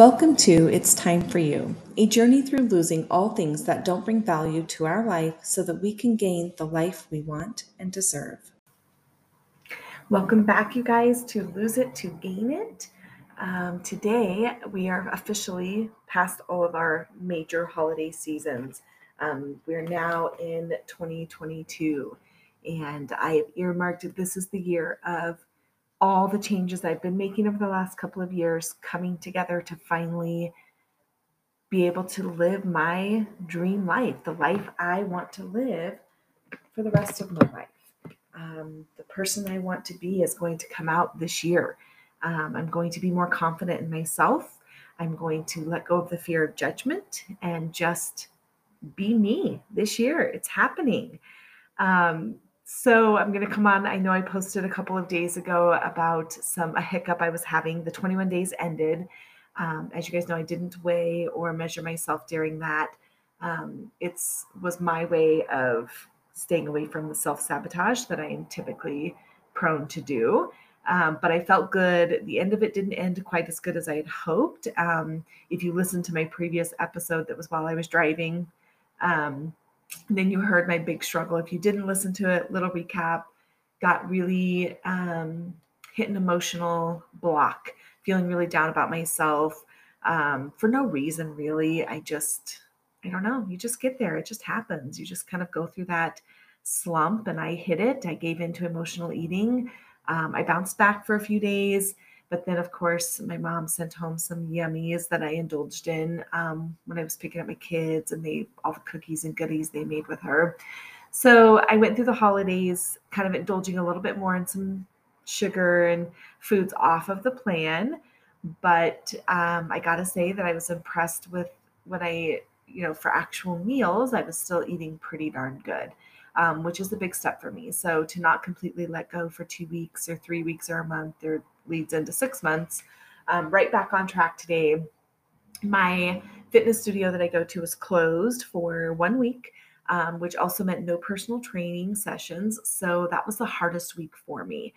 Welcome to It's Time for You, a journey through losing all things that don't bring value to our life so that we can gain the life we want and deserve. Welcome back, you guys, to Lose It to Gain It. Um, today, we are officially past all of our major holiday seasons. Um, we're now in 2022, and I have earmarked this is the year of all the changes I've been making over the last couple of years coming together to finally be able to live my dream life, the life I want to live for the rest of my life. Um, the person I want to be is going to come out this year. Um, I'm going to be more confident in myself. I'm going to let go of the fear of judgment and just be me this year. It's happening. Um, so I'm going to come on. I know I posted a couple of days ago about some a hiccup I was having. The 21 days ended. Um, as you guys know, I didn't weigh or measure myself during that. Um, it's was my way of staying away from the self sabotage that I am typically prone to do. Um, but I felt good. The end of it didn't end quite as good as I had hoped. Um, if you listen to my previous episode, that was while I was driving. And then you heard my big struggle. If you didn't listen to it, little recap, got really um, hit an emotional block, feeling really down about myself um, for no reason, really. I just, I don't know, you just get there. It just happens. You just kind of go through that slump, and I hit it. I gave into emotional eating. Um, I bounced back for a few days but then, of course, my mom sent home some yummies that I indulged in um, when I was picking up my kids and they all the cookies and goodies they made with her. So I went through the holidays, kind of indulging a little bit more in some sugar and foods off of the plan. But um, I got to say that I was impressed with what I, you know, for actual meals, I was still eating pretty darn good. Um, which is a big step for me. So to not completely let go for two weeks or three weeks or a month or leads into six months. Um, right back on track today. My fitness studio that I go to is closed for one week, um, which also meant no personal training sessions. So that was the hardest week for me.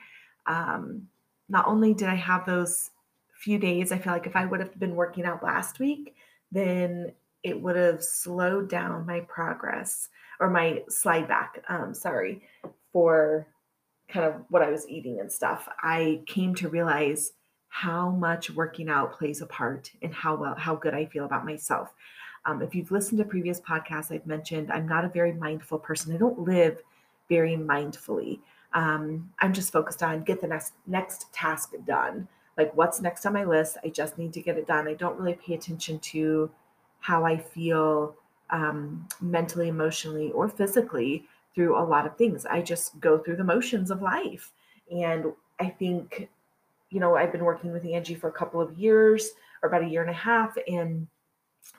Um, not only did I have those few days, I feel like if I would have been working out last week, then it would have slowed down my progress or my slide back, um, sorry, for kind of what I was eating and stuff, I came to realize how much working out plays a part in how well how good I feel about myself. Um, if you've listened to previous podcasts, I've mentioned I'm not a very mindful person. I don't live very mindfully. Um, I'm just focused on get the next next task done. Like what's next on my list? I just need to get it done. I don't really pay attention to how I feel um, mentally, emotionally, or physically through a lot of things. I just go through the motions of life. And I think, you know, I've been working with Angie for a couple of years or about a year and a half. And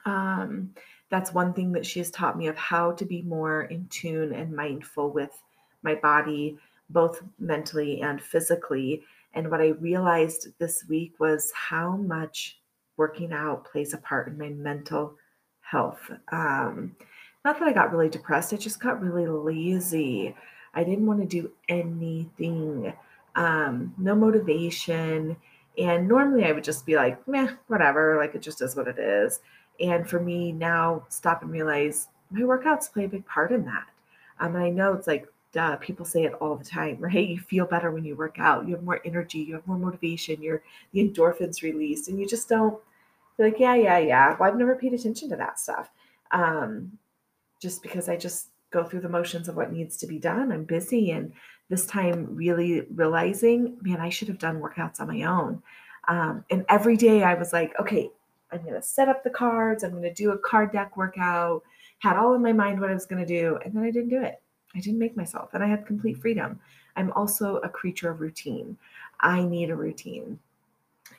um, that's one thing that she has taught me of how to be more in tune and mindful with my body, both mentally and physically. And what I realized this week was how much working out plays a part in my mental health. Um, not that I got really depressed, I just got really lazy. I didn't want to do anything, um, no motivation. And normally I would just be like, meh, whatever, like it just is what it is. And for me now, stop and realize my workouts play a big part in that. Um, and I know it's like, duh, people say it all the time, right? You feel better when you work out. You have more energy, you have more motivation, you're the endorphins released, and you just don't feel like, yeah, yeah, yeah. Well, I've never paid attention to that stuff. Um, just because I just go through the motions of what needs to be done. I'm busy. And this time, really realizing, man, I should have done workouts on my own. Um, and every day I was like, okay, I'm going to set up the cards. I'm going to do a card deck workout. Had all in my mind what I was going to do. And then I didn't do it. I didn't make myself. And I had complete freedom. I'm also a creature of routine. I need a routine.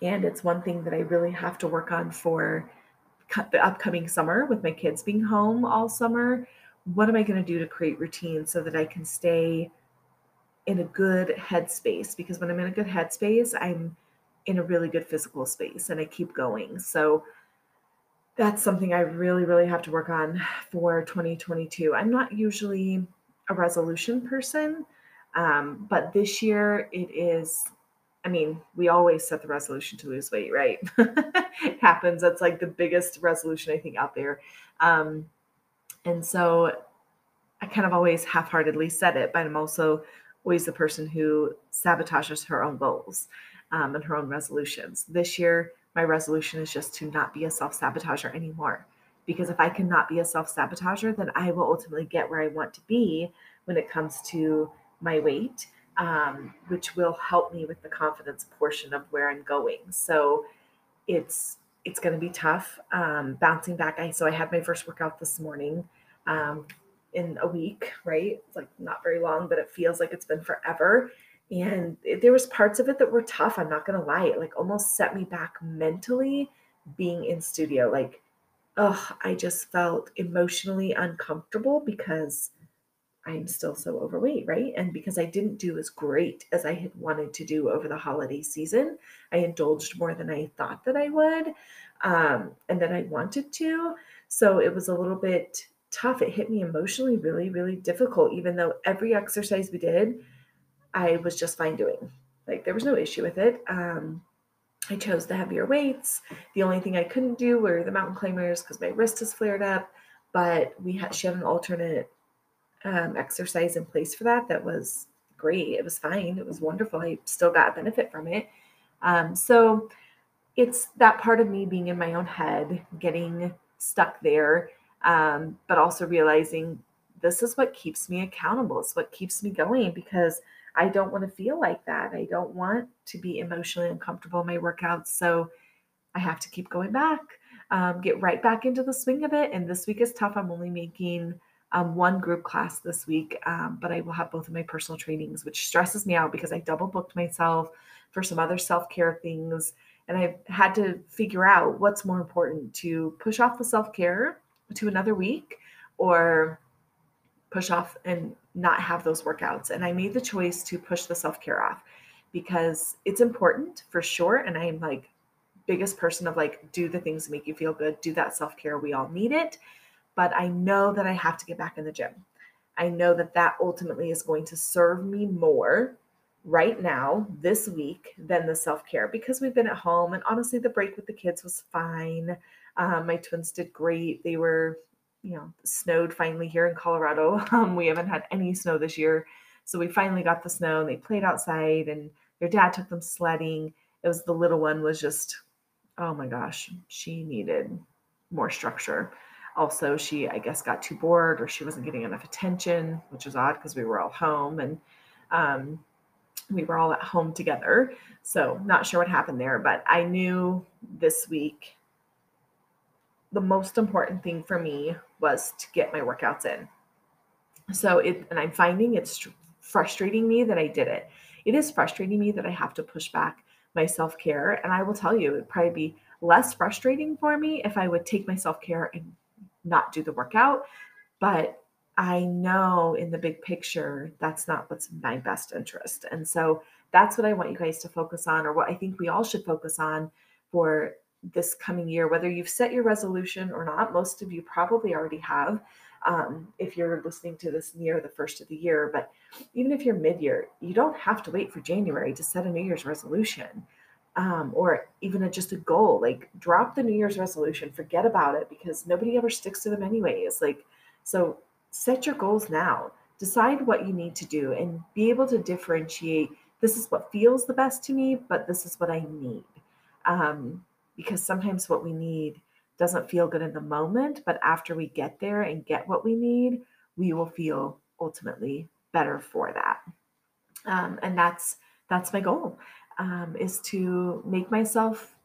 And it's one thing that I really have to work on for the upcoming summer with my kids being home all summer what am i going to do to create routine so that i can stay in a good headspace because when i'm in a good headspace i'm in a really good physical space and i keep going so that's something i really really have to work on for 2022 i'm not usually a resolution person um, but this year it is I mean, we always set the resolution to lose weight, right? it happens. That's like the biggest resolution I think out there. Um, and so I kind of always half heartedly set it, but I'm also always the person who sabotages her own goals um, and her own resolutions. This year, my resolution is just to not be a self sabotager anymore. Because if I cannot be a self sabotager, then I will ultimately get where I want to be when it comes to my weight, um, which will help me with the confidence portion of where I'm going. So it's it's going to be tough um, bouncing back. I so I had my first workout this morning um, in a week, right? It's like not very long, but it feels like it's been forever. And it, there was parts of it that were tough. I'm not going to lie. It like almost set me back mentally being in studio. Like, oh, I just felt emotionally uncomfortable because I'm still so overweight, right? And because I didn't do as great as I had wanted to do over the holiday season, I indulged more than I thought that I would um, and that I wanted to. So it was a little bit tough. It hit me emotionally really, really difficult, even though every exercise we did, I was just fine doing. Like there was no issue with it. Um, I chose the heavier weights. The only thing I couldn't do were the mountain climbers because my wrist has flared up. But we had she had an alternate um, exercise in place for that that was great. It was fine. It was wonderful. I still got a benefit from it. Um, so it's that part of me being in my own head, getting stuck there, um, but also realizing this is what keeps me accountable. It's what keeps me going because I don't want to feel like that. I don't want to be emotionally uncomfortable in my workouts. So I have to keep going back, um, get right back into the swing of it. And this week is tough. I'm only making um, one group class this week, um, but I will have both of my personal trainings, which stresses me out because I double booked myself for some other self care things. And I've had to figure out what's more important to push off the self care to another week or push off and not have those workouts. And I made the choice to push the self care off because it's important for sure. And I'm like, biggest person of like, do the things that make you feel good, do that self care. We all need it but I know that I have to get back in the gym. I know that that ultimately is going to serve me more right now this week than the self care because we've been at home. And honestly, the break with the kids was fine. Um, my twins did great. They were, you know, snowed finally here in Colorado. Um, we haven't had any snow this year. So we finally got the snow and they played outside and their dad took them sledding. It was the little one was just, oh my gosh, she needed more structure also she i guess got too bored or she wasn't getting enough attention which was odd because we were all home and um, we were all at home together so not sure what happened there but i knew this week the most important thing for me was to get my workouts in so it and i'm finding it's frustrating me that i did it it is frustrating me that i have to push back my self-care and i will tell you it would probably be less frustrating for me if i would take my self-care and not do the workout. But I know in the big picture, that's not what's my best interest. And so that's what I want you guys to focus on, or what I think we all should focus on for this coming year, whether you've set your resolution or not. Most of you probably already have. Um, if you're listening to this near the first of the year, but even if you're mid year, you don't have to wait for January to set a New Year's resolution um, or even a, just a goal. Like drop the New Year's resolution, forget about it because nobody ever sticks to them anyways. Like, so set your goals now. Decide what you need to do and be able to differentiate. This is what feels the best to me, but this is what I need. Um, because sometimes what we need doesn't feel good in the moment, but after we get there and get what we need, we will feel ultimately better for that. Um, and that's that's my goal um, is to make myself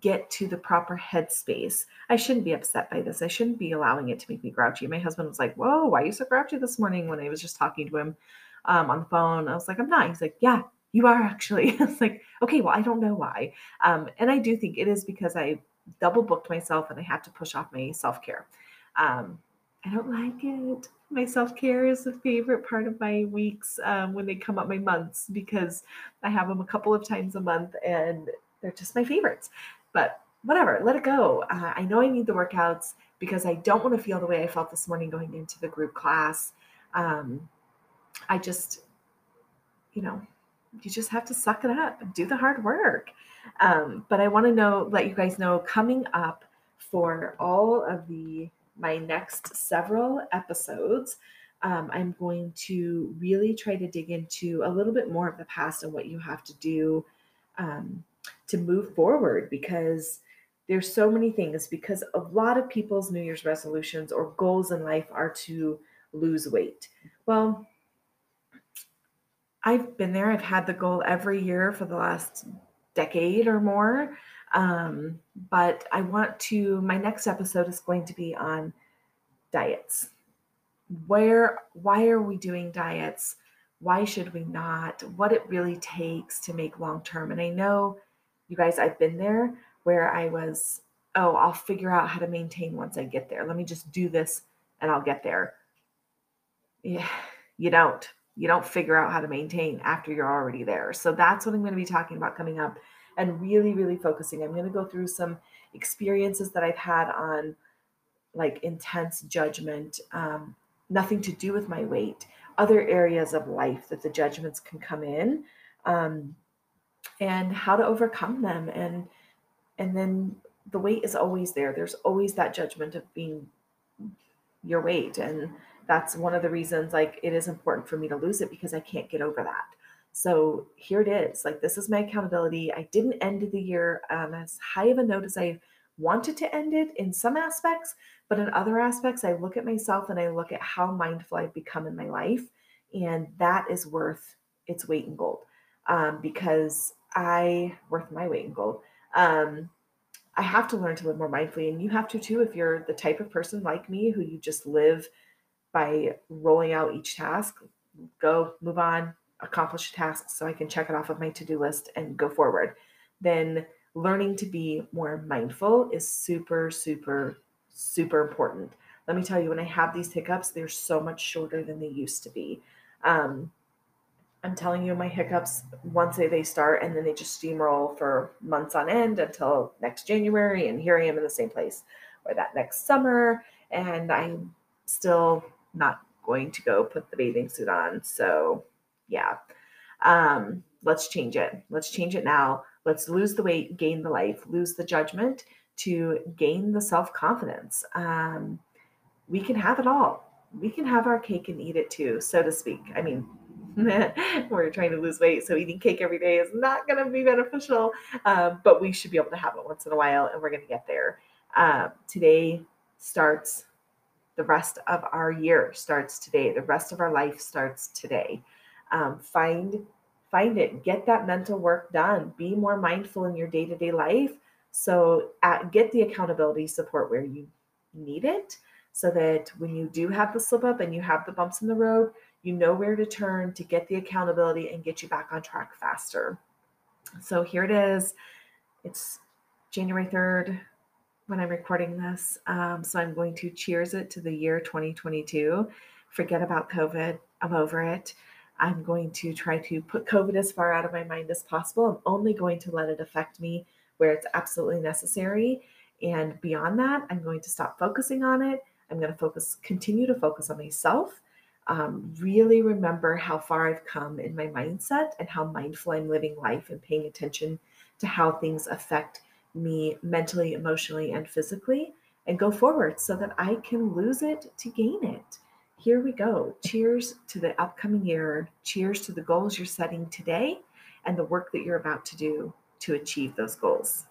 get to the proper headspace. I shouldn't be upset by this. I shouldn't be allowing it to make me grouchy. My husband was like, Whoa, why are you so grouchy this morning when I was just talking to him um, on the phone? I was like, I'm not. He's like, Yeah, you are actually. it's like, Okay, well, I don't know why. Um, and I do think it is because I double booked myself and I have to push off my self care. Um, I don't like it my self care is a favorite part of my weeks um, when they come up my months because I have them a couple of times a month and they're just my favorites. But whatever, let it go. Uh, I know I need the workouts because I don't want to feel the way I felt this morning going into the group class. Um, I just, you know, you just have to suck it up, do the hard work. Um, but I want to know, let you guys know, coming up for all of the my next several episodes, um, I'm going to really try to dig into a little bit more of the past and what you have to do um, to move forward because there's so many things because a lot of people's new year's resolutions or goals in life are to lose weight well i've been there i've had the goal every year for the last decade or more um, but i want to my next episode is going to be on diets where why are we doing diets why should we not what it really takes to make long term and i know you guys i've been there where I was, oh, I'll figure out how to maintain once I get there. Let me just do this and I'll get there. Yeah, you don't. You don't figure out how to maintain after you're already there. So that's what I'm going to be talking about coming up and really, really focusing. I'm going to go through some experiences that I've had on like intense judgment, um, nothing to do with my weight, other areas of life that the judgments can come in, um, and how to overcome them and and then the weight is always there there's always that judgment of being your weight and that's one of the reasons like it is important for me to lose it because i can't get over that. So here it is like this is my accountability. I didn't end the year um, as high of a note as i wanted to end it in some aspects but in other aspects i look at myself and i look at how mindful i've become in my life and that is worth its weight in gold um, because i worth my weight in gold. Um, I have to learn to live more mindfully, and you have to too if you're the type of person like me who you just live by rolling out each task, go, move on, accomplish a task so I can check it off of my to do list and go forward. Then learning to be more mindful is super, super, super important. Let me tell you, when I have these hiccups, they're so much shorter than they used to be. Um, I'm telling you, my hiccups, once they, they start and then they just steamroll for months on end until next January. And here I am in the same place or that next summer. And I'm still not going to go put the bathing suit on. So, yeah, um, let's change it. Let's change it now. Let's lose the weight, gain the life, lose the judgment to gain the self confidence. Um, we can have it all. We can have our cake and eat it too, so to speak. I mean, we're trying to lose weight, so eating cake every day is not going to be beneficial. Um, but we should be able to have it once in a while, and we're going to get there. Uh, today starts the rest of our year starts today. The rest of our life starts today. Um, find find it. Get that mental work done. Be more mindful in your day to day life. So at, get the accountability support where you need it, so that when you do have the slip up and you have the bumps in the road, you know where to turn to get the accountability and get you back on track faster. So here it is. It's January 3rd when I'm recording this. Um, so I'm going to cheers it to the year 2022. Forget about COVID. I'm over it. I'm going to try to put COVID as far out of my mind as possible. I'm only going to let it affect me where it's absolutely necessary. And beyond that, I'm going to stop focusing on it. I'm going to focus, continue to focus on myself um, really remember how far I've come in my mindset and how mindful I'm living life and paying attention to how things affect me mentally, emotionally, and physically, and go forward so that I can lose it to gain it. Here we go. Cheers to the upcoming year. Cheers to the goals you're setting today and the work that you're about to do to achieve those goals.